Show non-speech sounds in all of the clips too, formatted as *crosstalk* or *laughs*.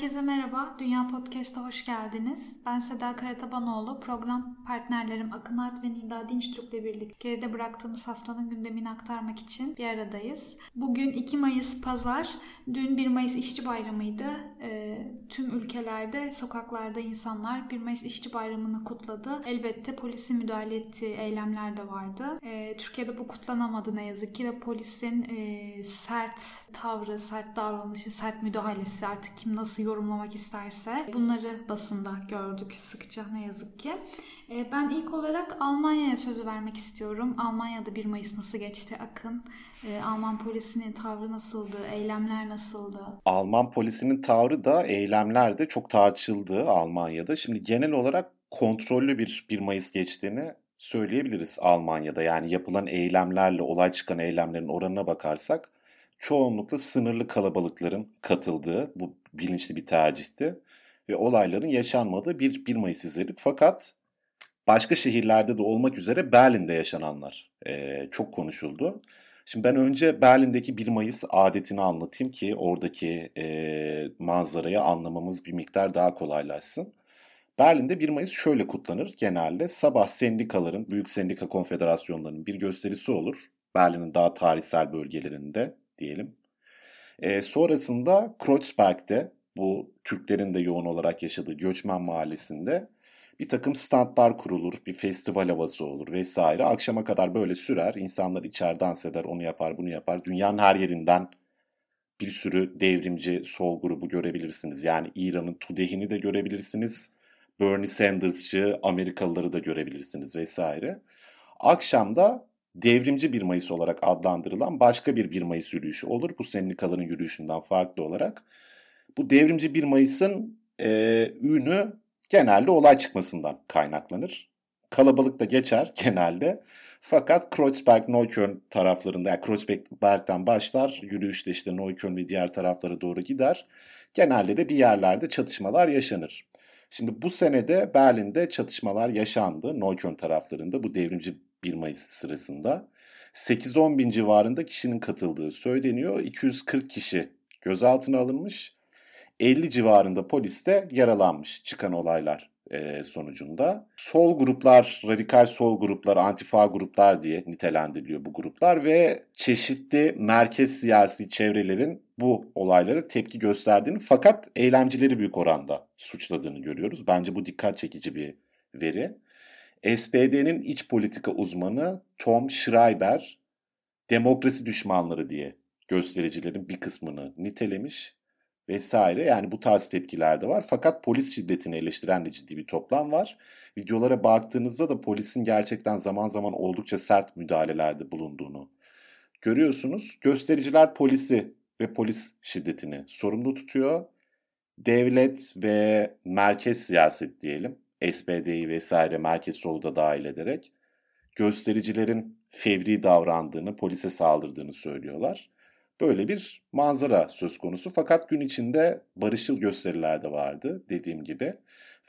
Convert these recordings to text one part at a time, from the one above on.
Herkese merhaba, Dünya Podcast'a hoş geldiniz. Ben Seda Karatabanoğlu, program partnerlerim Akın Art ve Nida Dinçtürk'le birlikte geride bıraktığımız haftanın gündemini aktarmak için bir aradayız. Bugün 2 Mayıs Pazar, dün 1 Mayıs İşçi Bayramı'ydı. Ee, tüm ülkelerde, sokaklarda insanlar 1 Mayıs İşçi Bayramı'nı kutladı. Elbette polisin müdahale ettiği eylemler de vardı. Ee, Türkiye'de bu kutlanamadı ne yazık ki ve polisin e, sert tavrı, sert davranışı, sert müdahalesi artık kim nasıl yorumlamak isterse bunları basında gördük sıkça ne yazık ki. Ee, ben ilk olarak Almanya'ya sözü vermek istiyorum. Almanya'da 1 Mayıs nasıl geçti Akın? Ee, Alman polisinin tavrı nasıldı? Eylemler nasıldı? Alman polisinin tavrı da eylemler de çok tartışıldı Almanya'da. Şimdi genel olarak kontrollü bir 1 Mayıs geçtiğini söyleyebiliriz Almanya'da. Yani yapılan eylemlerle olay çıkan eylemlerin oranına bakarsak çoğunlukla sınırlı kalabalıkların katıldığı bu bilinçli bir tercihti ve olayların yaşanmadığı bir 1 Mayıs izledik. Fakat başka şehirlerde de olmak üzere Berlin'de yaşananlar e, çok konuşuldu. Şimdi ben önce Berlin'deki 1 Mayıs adetini anlatayım ki oradaki e, manzarayı anlamamız bir miktar daha kolaylaşsın. Berlin'de 1 Mayıs şöyle kutlanır genelde. Sabah sendikaların, büyük sendika konfederasyonlarının bir gösterisi olur. Berlin'in daha tarihsel bölgelerinde diyelim. E, sonrasında Kreuzberg'de bu Türklerin de yoğun olarak yaşadığı göçmen mahallesinde bir takım standlar kurulur, bir festival havası olur vesaire. Akşama kadar böyle sürer. İnsanlar içer dans eder, onu yapar, bunu yapar. Dünyanın her yerinden bir sürü devrimci sol grubu görebilirsiniz. Yani İran'ın TUDEH'ini de görebilirsiniz. Bernie Sanders'çı Amerikalıları da görebilirsiniz vesaire. Akşamda devrimci 1 Mayıs olarak adlandırılan başka bir 1 Mayıs yürüyüşü olur. Bu sendikaların yürüyüşünden farklı olarak. Bu devrimci 1 Mayıs'ın e, ünü genelde olay çıkmasından kaynaklanır. Kalabalık da geçer *laughs* genelde. Fakat Kreuzberg-Neukölln taraflarında, yani Kreuzberg'den başlar, yürüyüşte işte Neukölln ve diğer taraflara doğru gider. Genelde de bir yerlerde çatışmalar yaşanır. Şimdi bu senede Berlin'de çatışmalar yaşandı Neukölln taraflarında bu devrimci 1 Mayıs sırasında. 8-10 bin civarında kişinin katıldığı söyleniyor. 240 kişi gözaltına alınmış. 50 civarında polis de yaralanmış çıkan olaylar e, sonucunda. Sol gruplar, radikal sol gruplar, antifa gruplar diye nitelendiriliyor bu gruplar ve çeşitli merkez siyasi çevrelerin bu olaylara tepki gösterdiğini fakat eylemcileri büyük oranda suçladığını görüyoruz. Bence bu dikkat çekici bir veri. SPD'nin iç politika uzmanı Tom Schreiber demokrasi düşmanları diye göstericilerin bir kısmını nitelemiş vesaire. Yani bu tarz tepkiler de var. Fakat polis şiddetini eleştiren de ciddi bir toplam var. Videolara baktığınızda da polisin gerçekten zaman zaman oldukça sert müdahalelerde bulunduğunu görüyorsunuz. Göstericiler polisi ve polis şiddetini sorumlu tutuyor. Devlet ve merkez siyaset diyelim SPD'yi vesaire merkez solu da dahil ederek göstericilerin fevri davrandığını, polise saldırdığını söylüyorlar. Böyle bir manzara söz konusu fakat gün içinde barışçıl gösteriler de vardı dediğim gibi.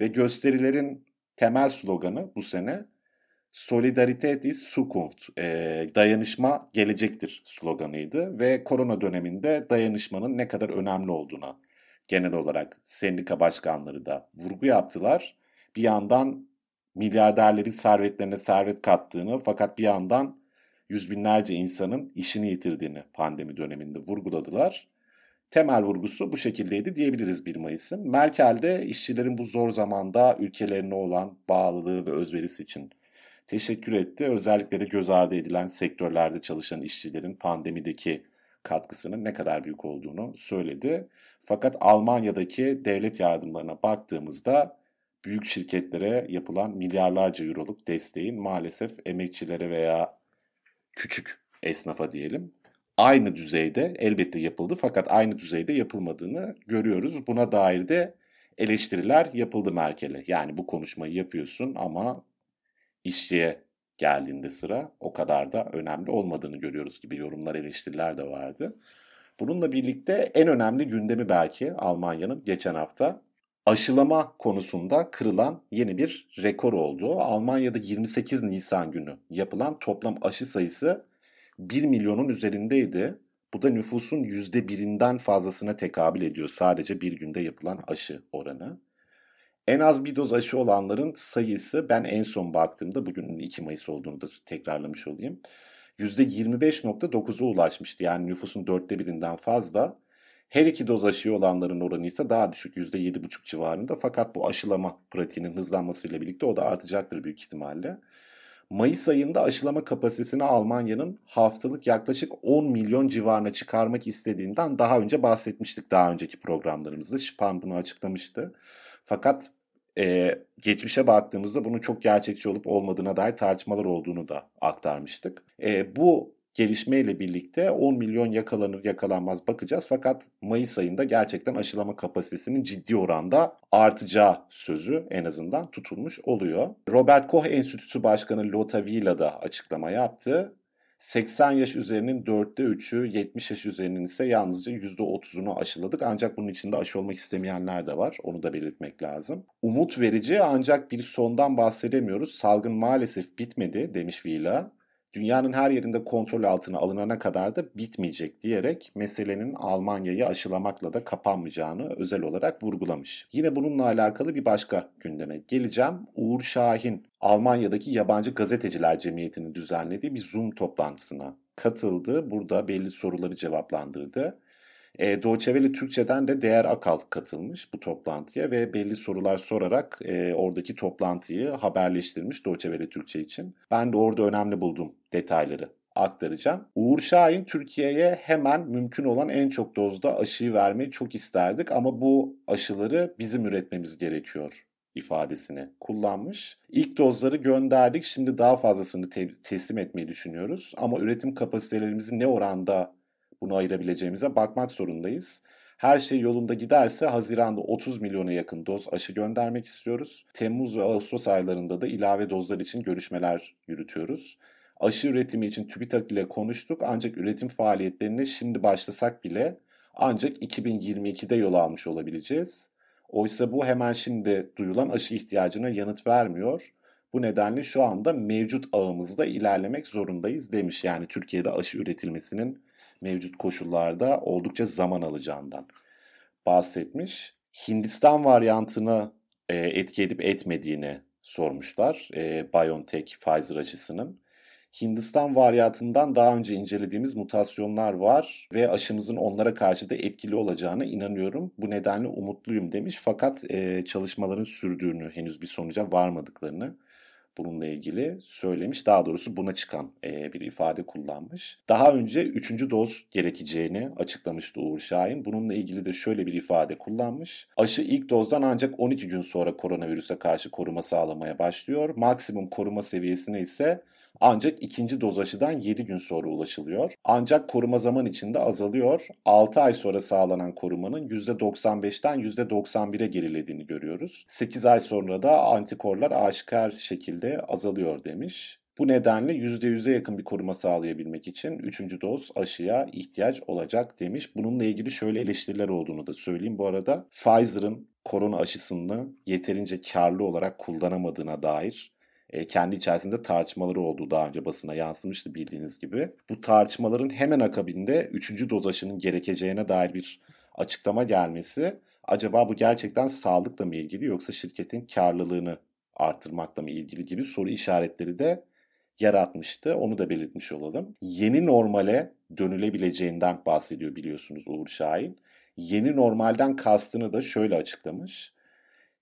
Ve gösterilerin temel sloganı bu sene Solidarität ist Zukunft, e, dayanışma gelecektir sloganıydı ve korona döneminde dayanışmanın ne kadar önemli olduğuna genel olarak sendika başkanları da vurgu yaptılar bir yandan milyarderlerin servetlerine servet kattığını fakat bir yandan yüz binlerce insanın işini yitirdiğini pandemi döneminde vurguladılar. Temel vurgusu bu şekildeydi diyebiliriz 1 Mayıs'ın. Merkel de işçilerin bu zor zamanda ülkelerine olan bağlılığı ve özverisi için teşekkür etti. Özellikle de göz ardı edilen sektörlerde çalışan işçilerin pandemideki katkısının ne kadar büyük olduğunu söyledi. Fakat Almanya'daki devlet yardımlarına baktığımızda büyük şirketlere yapılan milyarlarca euroluk desteğin maalesef emekçilere veya küçük esnafa diyelim aynı düzeyde elbette yapıldı fakat aynı düzeyde yapılmadığını görüyoruz. Buna dair de eleştiriler yapıldı Merkel'e. Yani bu konuşmayı yapıyorsun ama işçiye geldiğinde sıra o kadar da önemli olmadığını görüyoruz gibi yorumlar, eleştiriler de vardı. Bununla birlikte en önemli gündemi belki Almanya'nın geçen hafta aşılama konusunda kırılan yeni bir rekor oldu. Almanya'da 28 Nisan günü yapılan toplam aşı sayısı 1 milyonun üzerindeydi. Bu da nüfusun %1'inden fazlasına tekabül ediyor sadece bir günde yapılan aşı oranı. En az bir doz aşı olanların sayısı ben en son baktığımda bugün 2 Mayıs olduğunu da tekrarlamış olayım. %25.9'a ulaşmıştı. Yani nüfusun dörtte birinden fazla. Her iki doz aşı olanların oranı ise daha düşük %7,5 civarında. Fakat bu aşılama pratiğinin hızlanmasıyla birlikte o da artacaktır büyük ihtimalle. Mayıs ayında aşılama kapasitesini Almanya'nın haftalık yaklaşık 10 milyon civarına çıkarmak istediğinden daha önce bahsetmiştik daha önceki programlarımızda. Spahn bunu açıklamıştı. Fakat e, geçmişe baktığımızda bunun çok gerçekçi olup olmadığına dair tartışmalar olduğunu da aktarmıştık. E, bu gelişmeyle birlikte 10 milyon yakalanır yakalanmaz bakacağız. Fakat Mayıs ayında gerçekten aşılama kapasitesinin ciddi oranda artacağı sözü en azından tutulmuş oluyor. Robert Koch Enstitüsü Başkanı Lothar Wieler da açıklama yaptı. 80 yaş üzerinin 4'te 3'ü, 70 yaş üzerinin ise yalnızca %30'unu aşıladık. Ancak bunun içinde aşı olmak istemeyenler de var. Onu da belirtmek lazım. Umut verici ancak bir sondan bahsedemiyoruz. Salgın maalesef bitmedi demiş Vila dünyanın her yerinde kontrol altına alınana kadar da bitmeyecek diyerek meselenin Almanya'yı aşılamakla da kapanmayacağını özel olarak vurgulamış. Yine bununla alakalı bir başka gündeme geleceğim. Uğur Şahin Almanya'daki Yabancı Gazeteciler Cemiyeti'nin düzenlediği bir Zoom toplantısına katıldı. Burada belli soruları cevaplandırdı. E, Deutsche Welle Türkçe'den de Değer Akal katılmış bu toplantıya ve belli sorular sorarak e, oradaki toplantıyı haberleştirmiş Welle Türkçe için. Ben de orada önemli buldum detayları aktaracağım. Uğur Şahin Türkiye'ye hemen mümkün olan en çok dozda aşıyı vermeyi çok isterdik ama bu aşıları bizim üretmemiz gerekiyor ifadesini kullanmış. İlk dozları gönderdik. Şimdi daha fazlasını te- teslim etmeyi düşünüyoruz. Ama üretim kapasitelerimizi ne oranda bunu ayırabileceğimize bakmak zorundayız. Her şey yolunda giderse Haziran'da 30 milyona yakın doz aşı göndermek istiyoruz. Temmuz ve Ağustos aylarında da ilave dozlar için görüşmeler yürütüyoruz. Aşı üretimi için TÜBİTAK ile konuştuk ancak üretim faaliyetlerine şimdi başlasak bile ancak 2022'de yol almış olabileceğiz. Oysa bu hemen şimdi duyulan aşı ihtiyacına yanıt vermiyor. Bu nedenle şu anda mevcut ağımızda ilerlemek zorundayız demiş. Yani Türkiye'de aşı üretilmesinin mevcut koşullarda oldukça zaman alacağından bahsetmiş. Hindistan varyantını e, etki edip etmediğini sormuşlar e, BioNTech Pfizer aşısının. Hindistan varyantından daha önce incelediğimiz mutasyonlar var ve aşımızın onlara karşı da etkili olacağına inanıyorum. Bu nedenle umutluyum demiş fakat e, çalışmaların sürdüğünü henüz bir sonuca varmadıklarını bununla ilgili söylemiş. Daha doğrusu buna çıkan e, bir ifade kullanmış. Daha önce 3. doz gerekeceğini açıklamıştı Uğur Şahin. Bununla ilgili de şöyle bir ifade kullanmış. Aşı ilk dozdan ancak 12 gün sonra koronavirüse karşı koruma sağlamaya başlıyor. Maksimum koruma seviyesine ise ancak ikinci doz aşıdan 7 gün sonra ulaşılıyor. Ancak koruma zaman içinde azalıyor. 6 ay sonra sağlanan korumanın %95'ten %91'e gerilediğini görüyoruz. 8 ay sonra da antikorlar aşikar şekilde azalıyor demiş. Bu nedenle %100'e yakın bir koruma sağlayabilmek için 3. doz aşıya ihtiyaç olacak demiş. Bununla ilgili şöyle eleştiriler olduğunu da söyleyeyim. Bu arada Pfizer'ın korona aşısını yeterince karlı olarak kullanamadığına dair e, kendi içerisinde tartışmaları olduğu daha önce basına yansımıştı bildiğiniz gibi. Bu tartışmaların hemen akabinde 3. doz aşının gerekeceğine dair bir açıklama gelmesi acaba bu gerçekten sağlıkla mı ilgili yoksa şirketin karlılığını artırmakla mı ilgili gibi soru işaretleri de yaratmıştı. Onu da belirtmiş olalım. Yeni normale dönülebileceğinden bahsediyor biliyorsunuz Uğur Şahin. Yeni normalden kastını da şöyle açıklamış.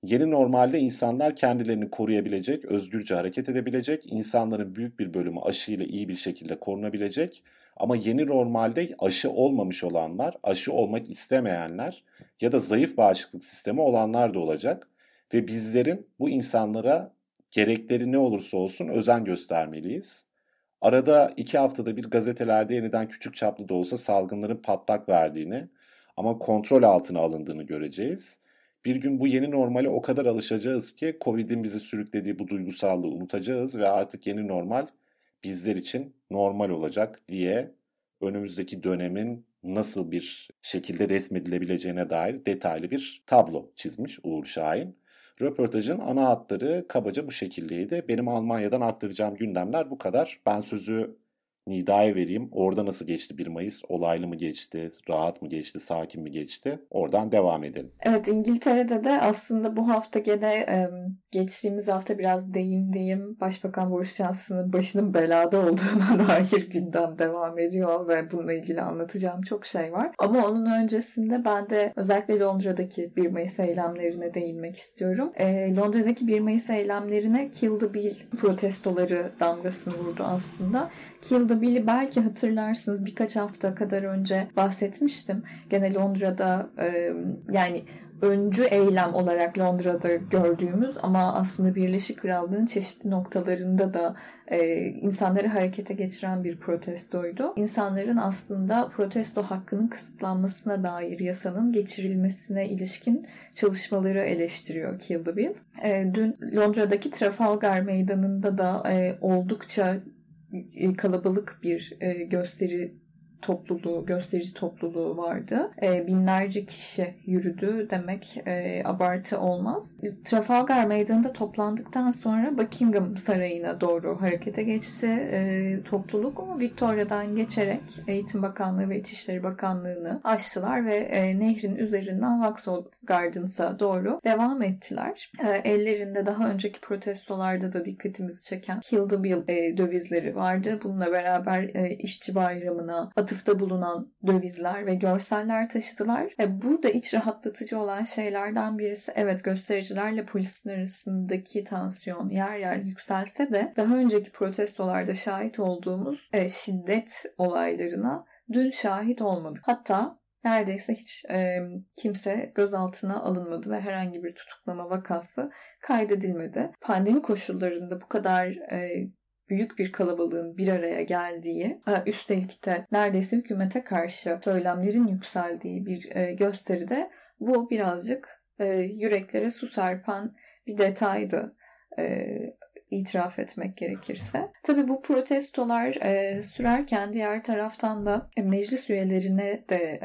Yeni normalde insanlar kendilerini koruyabilecek, özgürce hareket edebilecek, insanların büyük bir bölümü aşıyla iyi bir şekilde korunabilecek. Ama yeni normalde aşı olmamış olanlar, aşı olmak istemeyenler ya da zayıf bağışıklık sistemi olanlar da olacak. Ve bizlerin bu insanlara gerekleri ne olursa olsun özen göstermeliyiz. Arada iki haftada bir gazetelerde yeniden küçük çaplı da olsa salgınların patlak verdiğini ama kontrol altına alındığını göreceğiz. Bir gün bu yeni normale o kadar alışacağız ki Covid'in bizi sürüklediği bu duygusallığı unutacağız ve artık yeni normal bizler için normal olacak diye önümüzdeki dönemin nasıl bir şekilde resmedilebileceğine dair detaylı bir tablo çizmiş Uğur Şahin. Röportajın ana hatları kabaca bu şekildeydi. Benim Almanya'dan aktaracağım gündemler bu kadar. Ben sözü Nida'ya vereyim. Orada nasıl geçti 1 Mayıs? Olaylı mı geçti? Rahat mı geçti? Sakin mi geçti? Oradan devam edelim. Evet İngiltere'de de aslında bu hafta gene geçtiğimiz hafta biraz değindiğim Başbakan Boris Johnson'ın başının belada olduğuna *laughs* dair gündem devam ediyor ve bununla ilgili anlatacağım çok şey var. Ama onun öncesinde ben de özellikle Londra'daki 1 Mayıs eylemlerine değinmek istiyorum. E, Londra'daki 1 Mayıs eylemlerine Kill the Bill protestoları damgasını vurdu aslında. Kill the Bill'i belki hatırlarsınız birkaç hafta kadar önce bahsetmiştim. Gene Londra'da yani öncü eylem olarak Londra'da gördüğümüz ama aslında Birleşik Krallığın çeşitli noktalarında da e, insanları harekete geçiren bir protestoydu. İnsanların aslında protesto hakkının kısıtlanmasına dair yasanın geçirilmesine ilişkin çalışmaları eleştiriyor Kill the Bill. E, dün Londra'daki Trafalgar Meydanı'nda da e, oldukça kalabalık bir e, gösteri topluluğu, gösterici topluluğu vardı. E, binlerce kişi yürüdü demek e, abartı olmaz. Trafalgar Meydanı'nda toplandıktan sonra Buckingham Sarayı'na doğru harekete geçti e, topluluk ama Victoria'dan geçerek Eğitim Bakanlığı ve İçişleri Bakanlığı'nı açtılar ve e, nehrin üzerinden Vauxhall Gardens'a doğru devam ettiler. E, ellerinde daha önceki protestolarda da dikkatimizi çeken Kill the Bill e, dövizleri vardı. Bununla beraber e, işçi bayramına, atıfta bulunan dövizler ve görseller taşıdılar. E, burada iç rahatlatıcı olan şeylerden birisi evet göstericilerle polisin arasındaki tansiyon yer yer yükselse de daha önceki protestolarda şahit olduğumuz e, şiddet olaylarına dün şahit olmadık. Hatta neredeyse hiç e, kimse gözaltına alınmadı ve herhangi bir tutuklama vakası kaydedilmedi. Pandemi koşullarında bu kadar e, büyük bir kalabalığın bir araya geldiği, e, üstelik de neredeyse hükümete karşı söylemlerin yükseldiği bir e, gösteride bu birazcık e, yüreklere su serpen bir detaydı itiraf etmek gerekirse. Tabii bu protestolar sürerken diğer taraftan da meclis üyelerine de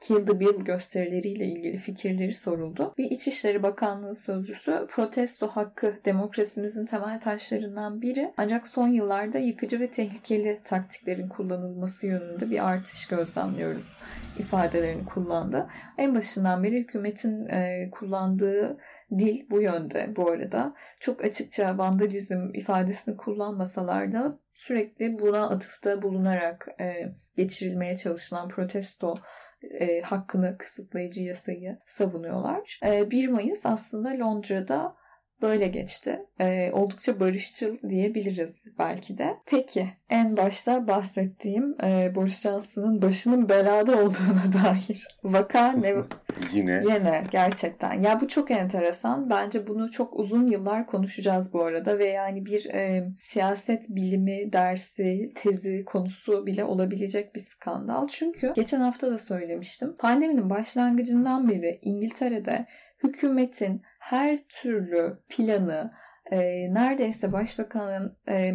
Kill the Bill gösterileriyle ilgili fikirleri soruldu. Bir İçişleri Bakanlığı sözcüsü protesto hakkı demokrasimizin temel taşlarından biri ancak son yıllarda yıkıcı ve tehlikeli taktiklerin kullanılması yönünde bir artış gözlemliyoruz ifadelerini kullandı. En başından beri hükümetin e, kullandığı dil bu yönde bu arada. Çok açıkça vandalizm ifadesini kullanmasalar da sürekli buna atıfta bulunarak e, geçirilmeye çalışılan protesto e, hakkını kısıtlayıcı yasayı savunuyorlar. E, 1 Mayıs aslında Londra'da böyle geçti. E, oldukça barışçıl diyebiliriz belki de. Peki en başta bahsettiğim e, Boris Johnson'ın başının belada olduğuna *laughs* dair vaka ne? *laughs* Yine. Yine gerçekten. Ya bu çok enteresan. Bence bunu çok uzun yıllar konuşacağız bu arada ve yani bir e, siyaset bilimi dersi, tezi konusu bile olabilecek bir skandal. Çünkü geçen hafta da söylemiştim. Pandeminin başlangıcından beri İngiltere'de hükümetin her türlü planı e, neredeyse başbakanın e,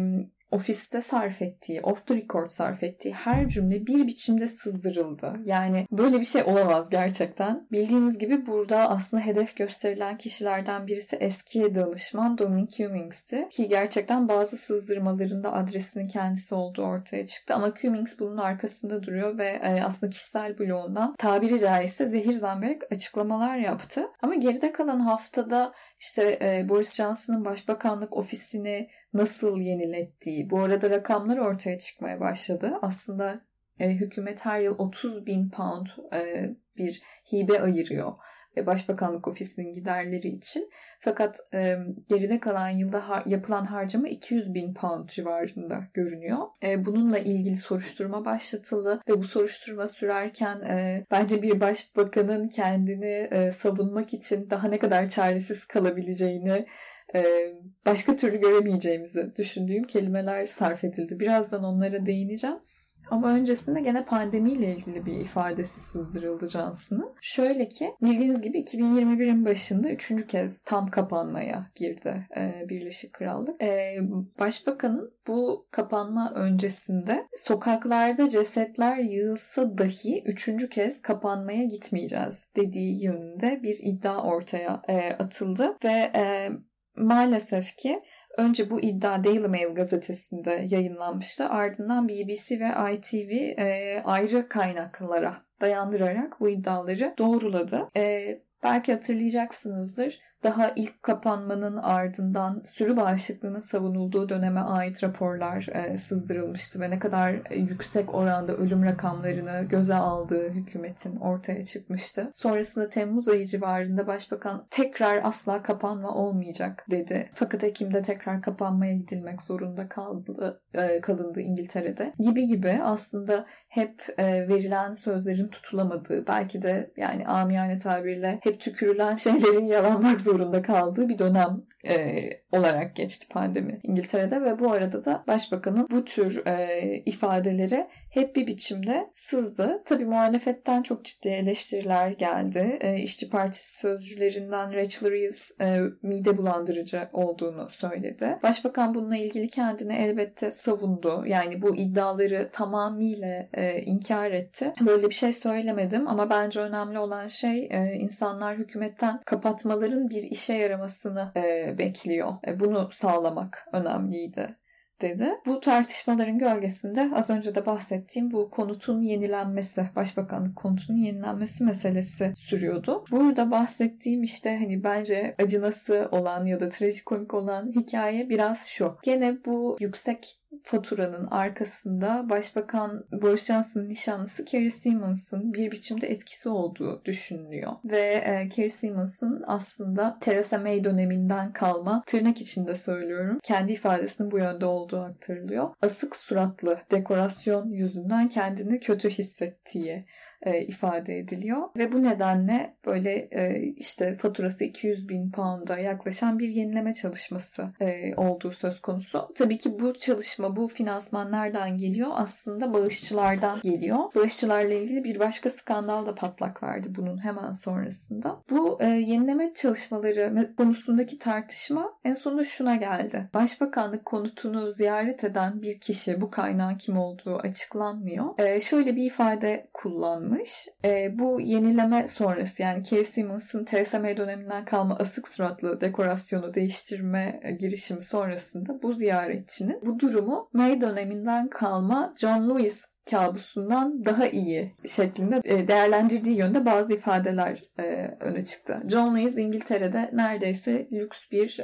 ofiste sarf ettiği, off the record sarf ettiği her cümle bir biçimde sızdırıldı. Yani böyle bir şey olamaz gerçekten. Bildiğiniz gibi burada aslında hedef gösterilen kişilerden birisi eski danışman Dominic Cummings'ti. Ki gerçekten bazı sızdırmalarında adresinin kendisi olduğu ortaya çıktı. Ama Cummings bunun arkasında duruyor ve e, aslında kişisel bloğundan tabiri caizse zehir zamberek açıklamalar yaptı. Ama geride kalan haftada işte e, Boris Johnson'ın başbakanlık ofisini nasıl yenilettiği, bu arada rakamlar ortaya çıkmaya başladı. Aslında e, hükümet her yıl 30 bin pound e, bir hibe ayırıyor e, Başbakanlık Ofisi'nin giderleri için. Fakat e, geride kalan yılda har- yapılan harcama 200 bin pound civarında görünüyor. E, bununla ilgili soruşturma başlatıldı ve bu soruşturma sürerken e, bence bir başbakanın kendini e, savunmak için daha ne kadar çaresiz kalabileceğini başka türlü göremeyeceğimizi düşündüğüm kelimeler sarf edildi. Birazdan onlara değineceğim. Ama öncesinde gene pandemiyle ilgili bir ifadesi sızdırıldı Johnson'ın. Şöyle ki bildiğiniz gibi 2021'in başında üçüncü kez tam kapanmaya girdi e, Birleşik Krallık. E, Başbakanın bu kapanma öncesinde sokaklarda cesetler yığılsa dahi üçüncü kez kapanmaya gitmeyeceğiz dediği yönünde bir iddia ortaya e, atıldı ve e, maalesef ki Önce bu iddia Daily Mail gazetesinde yayınlanmıştı. Ardından BBC ve ITV e, ayrı kaynaklara dayandırarak bu iddiaları doğruladı. E, belki hatırlayacaksınızdır daha ilk kapanmanın ardından sürü bağışıklığının savunulduğu döneme ait raporlar e, sızdırılmıştı ve ne kadar yüksek oranda ölüm rakamlarını göze aldığı hükümetin ortaya çıkmıştı. Sonrasında Temmuz ayı civarında Başbakan tekrar asla kapanma olmayacak dedi. Fakat Ekim'de tekrar kapanmaya gidilmek zorunda kaldı, e, kalındı İngiltere'de. Gibi gibi aslında hep e, verilen sözlerin tutulamadığı, belki de yani amiyane tabirle hep tükürülen *laughs* şeylerin yalanmak zorunda kaldığı bir dönem e, olarak geçti pandemi İngiltere'de ve bu arada da başbakanın bu tür e, ifadeleri hep bir biçimde sızdı. Tabi muhalefetten çok ciddi eleştiriler geldi. E, İşçi Partisi sözcülerinden Rachel Reeves e, mide bulandırıcı olduğunu söyledi. Başbakan bununla ilgili kendini elbette savundu. Yani bu iddiaları tamamıyla e, inkar etti. Böyle bir şey söylemedim ama bence önemli olan şey e, insanlar hükümetten kapatmaların bir işe yaramasını e, bekliyor. E, bunu sağlamak önemliydi dedi. Bu tartışmaların gölgesinde az önce de bahsettiğim bu konutun yenilenmesi, başbakanlık konutunun yenilenmesi meselesi sürüyordu. Burada bahsettiğim işte hani bence acınası olan ya da trajikomik olan hikaye biraz şu. Gene bu yüksek faturanın arkasında Başbakan Boris Johnson'ın nişanlısı Kerry Simons'ın bir biçimde etkisi olduğu düşünülüyor. Ve e, Kerry Simons'ın aslında Theresa May döneminden kalma, tırnak içinde söylüyorum, kendi ifadesinin bu yönde olduğu aktarılıyor. Asık suratlı dekorasyon yüzünden kendini kötü hissettiği e, ifade ediliyor. Ve bu nedenle böyle e, işte faturası 200 bin pound'a yaklaşan bir yenileme çalışması e, olduğu söz konusu. Tabii ki bu çalışma, bu finansman nereden geliyor? Aslında bağışçılardan geliyor. Bağışçılarla ilgili bir başka skandal da patlak verdi bunun hemen sonrasında. Bu e, yenileme çalışmaları konusundaki tartışma en sonunda şuna geldi. Başbakanlık konutunu ziyaret eden bir kişi, bu kaynağın kim olduğu açıklanmıyor. E, şöyle bir ifade kullanmış yapılmış. E, bu yenileme sonrası yani Kerry Simmons'ın Theresa May döneminden kalma asık suratlı dekorasyonu değiştirme e, girişimi sonrasında bu ziyaretçinin bu durumu May döneminden kalma John Lewis kabusundan daha iyi şeklinde e, değerlendirdiği yönde bazı ifadeler e, öne çıktı. John Lewis İngiltere'de neredeyse lüks bir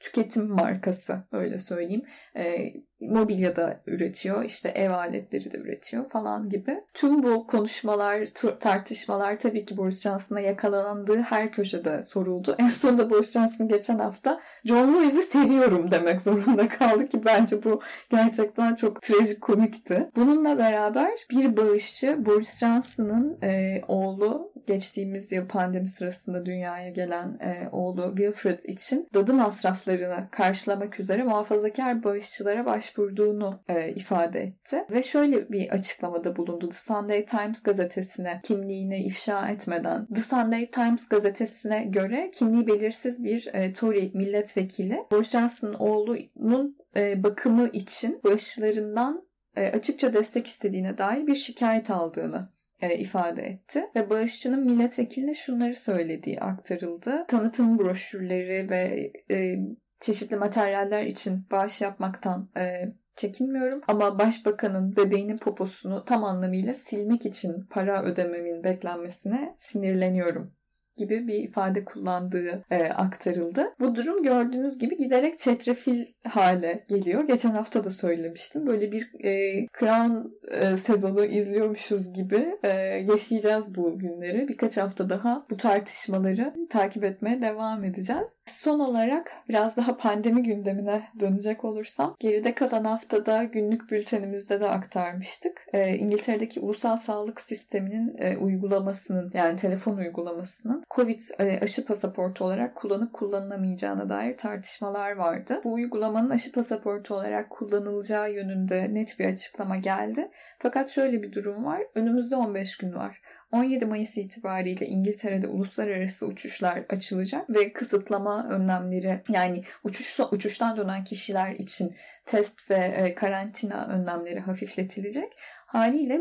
tüketim markası öyle söyleyeyim. E, mobilya da üretiyor, işte ev aletleri de üretiyor falan gibi. Tüm bu konuşmalar, tartışmalar tabii ki Boris Johnson'a yakalandığı her köşede soruldu. En sonunda Boris Johnson geçen hafta John Lewis'i seviyorum demek zorunda kaldı ki bence bu gerçekten çok trajik komikti. Bununla beraber bir bağışçı Boris Johnson'ın e, oğlu geçtiğimiz yıl pandemi sırasında dünyaya gelen e, oğlu Wilfred için dadı masraflarını karşılamak üzere muhafazakar bağışçılara başvurduğunu e, ifade etti. Ve şöyle bir açıklamada bulundu. The Sunday Times gazetesine kimliğini ifşa etmeden. The Sunday Times gazetesine göre kimliği belirsiz bir e, Tory milletvekili Boris Johnson oğlunun e, bakımı için bağışçılarından e, açıkça destek istediğine dair bir şikayet aldığını e, ifade etti. Ve bağışçının milletvekiline şunları söylediği aktarıldı. Tanıtım broşürleri ve e, çeşitli materyaller için bağış yapmaktan e, çekinmiyorum. Ama başbakanın bebeğinin poposunu tam anlamıyla silmek için para ödememin beklenmesine sinirleniyorum gibi bir ifade kullandığı e, aktarıldı. Bu durum gördüğünüz gibi giderek çetrefil hale geliyor. Geçen hafta da söylemiştim. Böyle bir e, Crown e, sezonu izliyormuşuz gibi e, yaşayacağız bu günleri. Birkaç hafta daha bu tartışmaları takip etmeye devam edeceğiz. Son olarak biraz daha pandemi gündemine dönecek olursam geride kalan haftada günlük bültenimizde de aktarmıştık. E, İngiltere'deki ulusal sağlık sisteminin e, uygulamasının yani telefon uygulamasının Covid e, aşı pasaportu olarak kullanıp kullanılamayacağına dair tartışmalar vardı. Bu uygulamanın aşı pasaportu olarak kullanılacağı yönünde net bir açıklama geldi. Fakat şöyle bir durum var. Önümüzde 15 gün var. 17 Mayıs itibariyle İngiltere'de uluslararası uçuşlar açılacak ve kısıtlama önlemleri yani uçuş uçuştan dönen kişiler için test ve e, karantina önlemleri hafifletilecek. Haliyle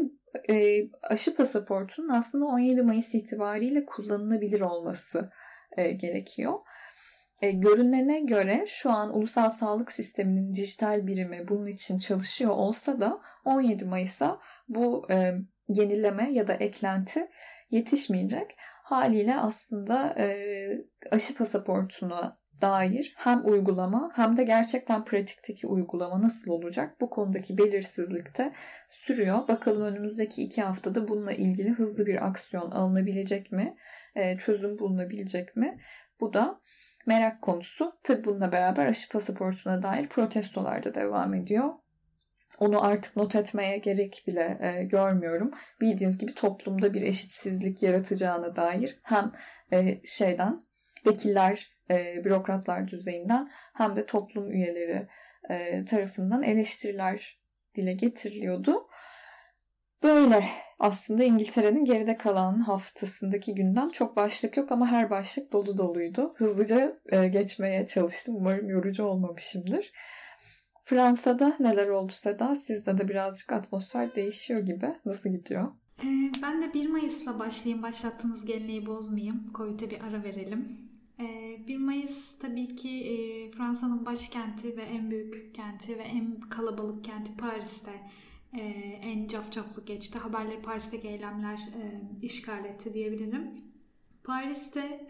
e, aşı pasaportunun aslında 17 Mayıs itibariyle kullanılabilir olması e, gerekiyor. E, görünene göre şu an ulusal sağlık sisteminin dijital birimi bunun için çalışıyor olsa da 17 Mayıs'a bu e, yenileme ya da eklenti yetişmeyecek. Haliyle aslında e, aşı pasaportuna dair hem uygulama hem de gerçekten pratikteki uygulama nasıl olacak bu konudaki belirsizlik de sürüyor. Bakalım önümüzdeki iki haftada bununla ilgili hızlı bir aksiyon alınabilecek mi? E, çözüm bulunabilecek mi? Bu da merak konusu. Tabi bununla beraber aşı pasaportuna dair protestolar da devam ediyor. Onu artık not etmeye gerek bile e, görmüyorum. Bildiğiniz gibi toplumda bir eşitsizlik yaratacağına dair hem e, şeyden vekiller, e, bürokratlar düzeyinden hem de toplum üyeleri e, tarafından eleştiriler dile getiriliyordu. Böyle aslında İngiltere'nin geride kalan haftasındaki gündem çok başlık yok ama her başlık dolu doluydu. Hızlıca e, geçmeye çalıştım. Umarım yorucu olmamışımdır. Fransa'da neler oldu Seda? Sizde de birazcık atmosfer değişiyor gibi. Nasıl gidiyor? Ee, ben de 1 Mayıs'la başlayayım. Başlattığınız geleneği bozmayayım. Covid'e bir ara verelim. Ee, 1 Mayıs tabii ki e, Fransa'nın başkenti ve en büyük kenti ve en kalabalık kenti Paris'te e, en cafcaflı geçti. Haberleri Paris'teki eylemler e, işgal etti diyebilirim. Paris'te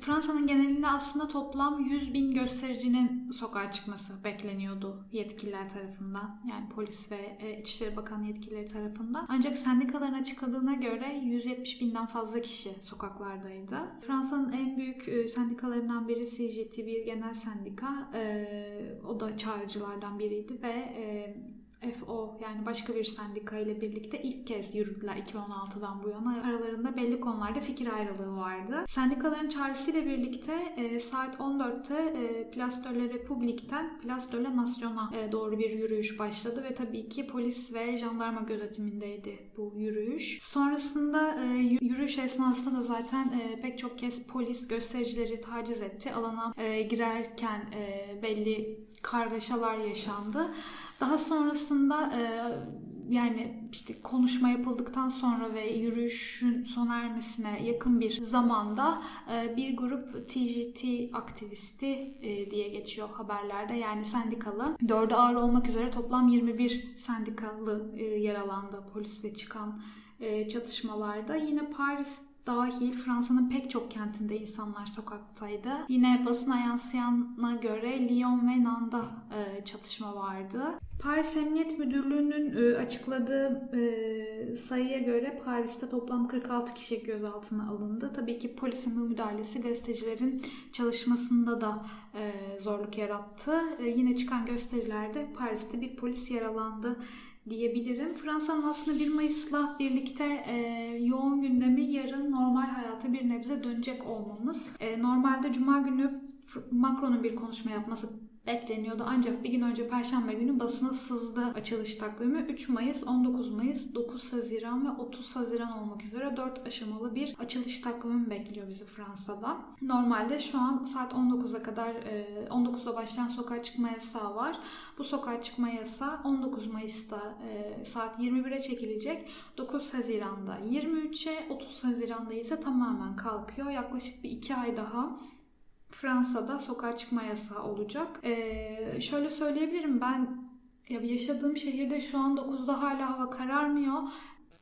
Fransa'nın genelinde aslında toplam 100 bin göstericinin sokağa çıkması bekleniyordu yetkililer tarafından. Yani polis ve e, İçişleri Bakanı yetkilileri tarafından. Ancak sendikaların açıkladığına göre 170 binden fazla kişi sokaklardaydı. Fransa'nın en büyük e, sendikalarından biri CGT bir genel sendika. E, o da çağrıcılardan biriydi ve FO yani başka bir sendika ile birlikte ilk kez yürüdüler 2016'dan bu yana. Aralarında belli konularda fikir ayrılığı vardı. Sendikaların çağrısıyla birlikte e, saat 14'te e, Place de la Republique'ten Place de la Nation'a e, doğru bir yürüyüş başladı ve tabii ki polis ve jandarma gözetimindeydi bu yürüyüş. Sonrasında e, yürüyüş esnasında da zaten e, pek çok kez polis göstericileri taciz etti. Alana e, girerken e, belli kargaşalar yaşandı. Daha sonrasında e, yani işte konuşma yapıldıktan sonra ve yürüyüşün sona ermesine yakın bir zamanda e, bir grup TGT aktivisti e, diye geçiyor haberlerde yani sendikalı. Dördü ağır olmak üzere toplam 21 sendikalı e, yaralandı polisle çıkan çatışmalarda. Yine Paris dahil Fransa'nın pek çok kentinde insanlar sokaktaydı. Yine basına yansıyana göre Lyon ve Nan'da e, çatışma vardı. Paris Emniyet Müdürlüğü'nün e, açıkladığı e, sayıya göre Paris'te toplam 46 kişi gözaltına alındı. Tabii ki polisin bu müdahalesi gazetecilerin çalışmasında da zorluk yarattı. Yine çıkan gösterilerde Paris'te bir polis yaralandı diyebilirim. Fransa'nın aslında 1 Mayıs'la birlikte e, yoğun gündemi yarın normal hayata bir nebze dönecek olmamız. E, normalde Cuma günü Macron'un bir konuşma yapması bekleniyordu. Ancak bir gün önce Perşembe günü basına sızdı açılış takvimi. 3 Mayıs, 19 Mayıs, 9 Haziran ve 30 Haziran olmak üzere 4 aşamalı bir açılış takvimi bekliyor bizi Fransa'da. Normalde şu an saat 19'a kadar 19'da e, başlayan sokağa çıkma yasağı var. Bu sokağa çıkma yasağı 19 Mayıs'ta e, saat 21'e çekilecek. 9 Haziran'da 23'e, 30 Haziran'da ise tamamen kalkıyor. Yaklaşık bir 2 ay daha Fransa'da sokağa çıkma yasağı olacak. Ee, şöyle söyleyebilirim ben ya yaşadığım şehirde şu an 9'da hala hava kararmıyor.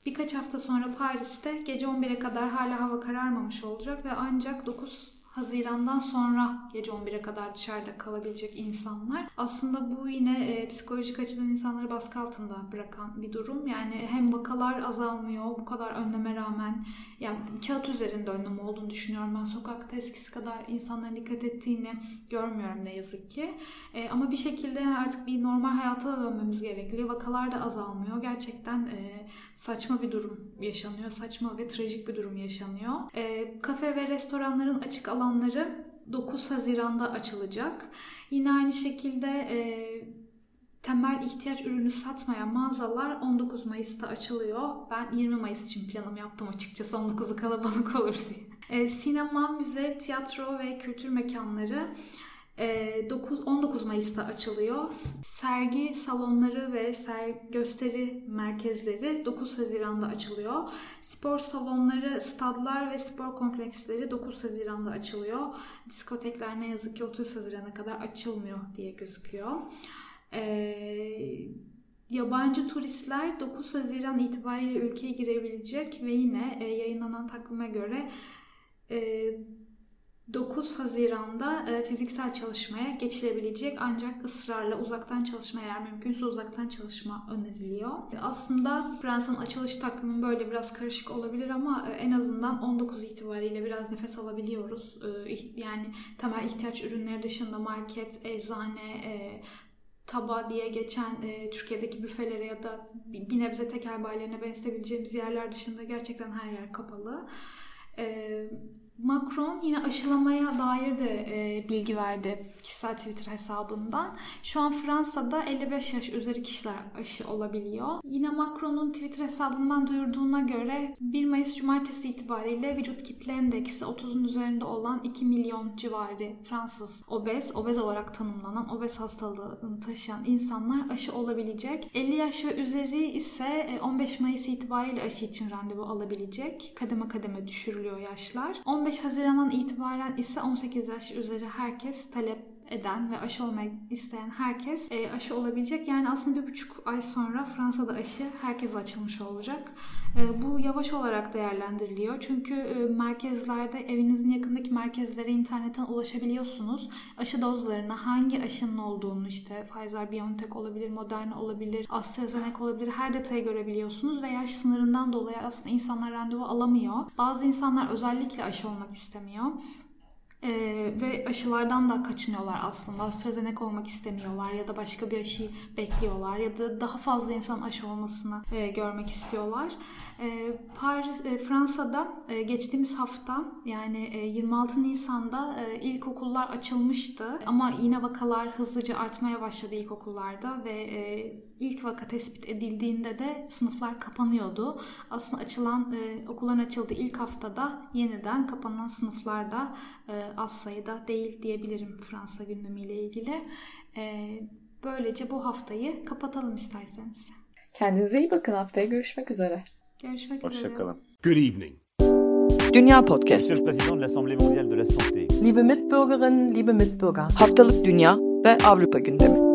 Birkaç hafta sonra Paris'te gece 11'e kadar hala hava kararmamış olacak ve ancak 9 Haziran'dan sonra gece 11'e kadar dışarıda kalabilecek insanlar. Aaslında bu yine e, psikolojik açıdan insanları baskı altında bırakan bir durum. Yani hem vakalar azalmıyor bu kadar önleme rağmen. Yani kağıt üzerinde önlem olduğunu düşünüyorum. Ben sokakta eskisi kadar insanların dikkat ettiğini görmüyorum ne yazık ki. E, ama bir şekilde artık bir normal hayata da dönmemiz gerekli. Vakalar da azalmıyor. Gerçekten e, saçma bir durum yaşanıyor. Saçma ve trajik bir durum yaşanıyor. E, kafe ve restoranların açık alanları 9 Haziran'da açılacak. Yine aynı şekilde e, temel ihtiyaç ürünü satmayan mağazalar 19 Mayıs'ta açılıyor. Ben 20 Mayıs için planım yaptım açıkçası 19'u kalabalık olur diye. E, sinema, müze, tiyatro ve kültür mekanları 9 19 Mayıs'ta açılıyor. Sergi salonları ve ser gösteri merkezleri 9 Haziran'da açılıyor. Spor salonları, stadlar ve spor kompleksleri 9 Haziran'da açılıyor. Diskotekler ne yazık ki 30 Haziran'a kadar açılmıyor diye gözüküyor. Ee, yabancı turistler 9 Haziran itibariyle ülkeye girebilecek ve yine e, yayınlanan takvime göre e, 9 Haziran'da e, fiziksel çalışmaya geçilebilecek ancak ısrarla uzaktan çalışma eğer mümkünse uzaktan çalışma öneriliyor. Aslında Fransa'nın açılış takvimi böyle biraz karışık olabilir ama e, en azından 19 itibariyle biraz nefes alabiliyoruz. E, yani temel ihtiyaç ürünleri dışında market, eczane, e, taba diye geçen e, Türkiye'deki büfelere ya da bir nebze tekel bayilerine benzetebileceğimiz yerler dışında gerçekten her yer kapalı. E, Macron yine aşılamaya dair de e, bilgi verdi kişisel Twitter hesabından. Şu an Fransa'da 55 yaş üzeri kişiler aşı olabiliyor. Yine Macron'un Twitter hesabından duyurduğuna göre 1 Mayıs Cumartesi itibariyle vücut kitle endeksi 30'un üzerinde olan 2 milyon civarı Fransız obez, obez olarak tanımlanan obez hastalığını taşıyan insanlar aşı olabilecek. 50 yaş ve üzeri ise 15 Mayıs itibariyle aşı için randevu alabilecek. Kademe kademe düşürülüyor yaşlar. 15 Haziran'dan itibaren ise 18 yaş üzeri herkes talep eden ve aşı olmak isteyen herkes e, aşı olabilecek. Yani aslında bir buçuk ay sonra Fransa'da aşı herkese açılmış olacak. E, bu yavaş olarak değerlendiriliyor. Çünkü e, merkezlerde evinizin yakındaki merkezlere internetten ulaşabiliyorsunuz. Aşı dozlarına hangi aşının olduğunu işte Pfizer-BioNTech olabilir, Moderna olabilir, AstraZeneca olabilir her detayı görebiliyorsunuz ve yaş sınırından dolayı aslında insanlar randevu alamıyor. Bazı insanlar özellikle aşı olmak istemiyor. Ee, ve aşılardan da kaçınıyorlar aslında. AstraZeneca olmak istemiyorlar ya da başka bir aşıyı bekliyorlar ya da daha fazla insan aşı olmasını e, görmek istiyorlar. E, Paris, e, Fransa'da e, geçtiğimiz hafta yani e, 26 Nisan'da e, ilkokullar açılmıştı ama yine vakalar hızlıca artmaya başladı ilkokullarda ve e, ilk vaka tespit edildiğinde de sınıflar kapanıyordu. Aslında açılan e, okulların açıldığı ilk haftada yeniden kapanan sınıflarda e, az sayıda değil diyebilirim Fransa gündemiyle ilgili. E, böylece bu haftayı kapatalım isterseniz. Kendinize iyi bakın. Haftaya görüşmek üzere. Görüşmek üzere. Hoşçakalın. Good evening. Dünya Podcast. Monsieur le Président de l'Assemblée mondiale de la santé. Liebe Mitbürgerinnen, liebe Mitbürger. Haftalık Dünya ve Avrupa gündemi.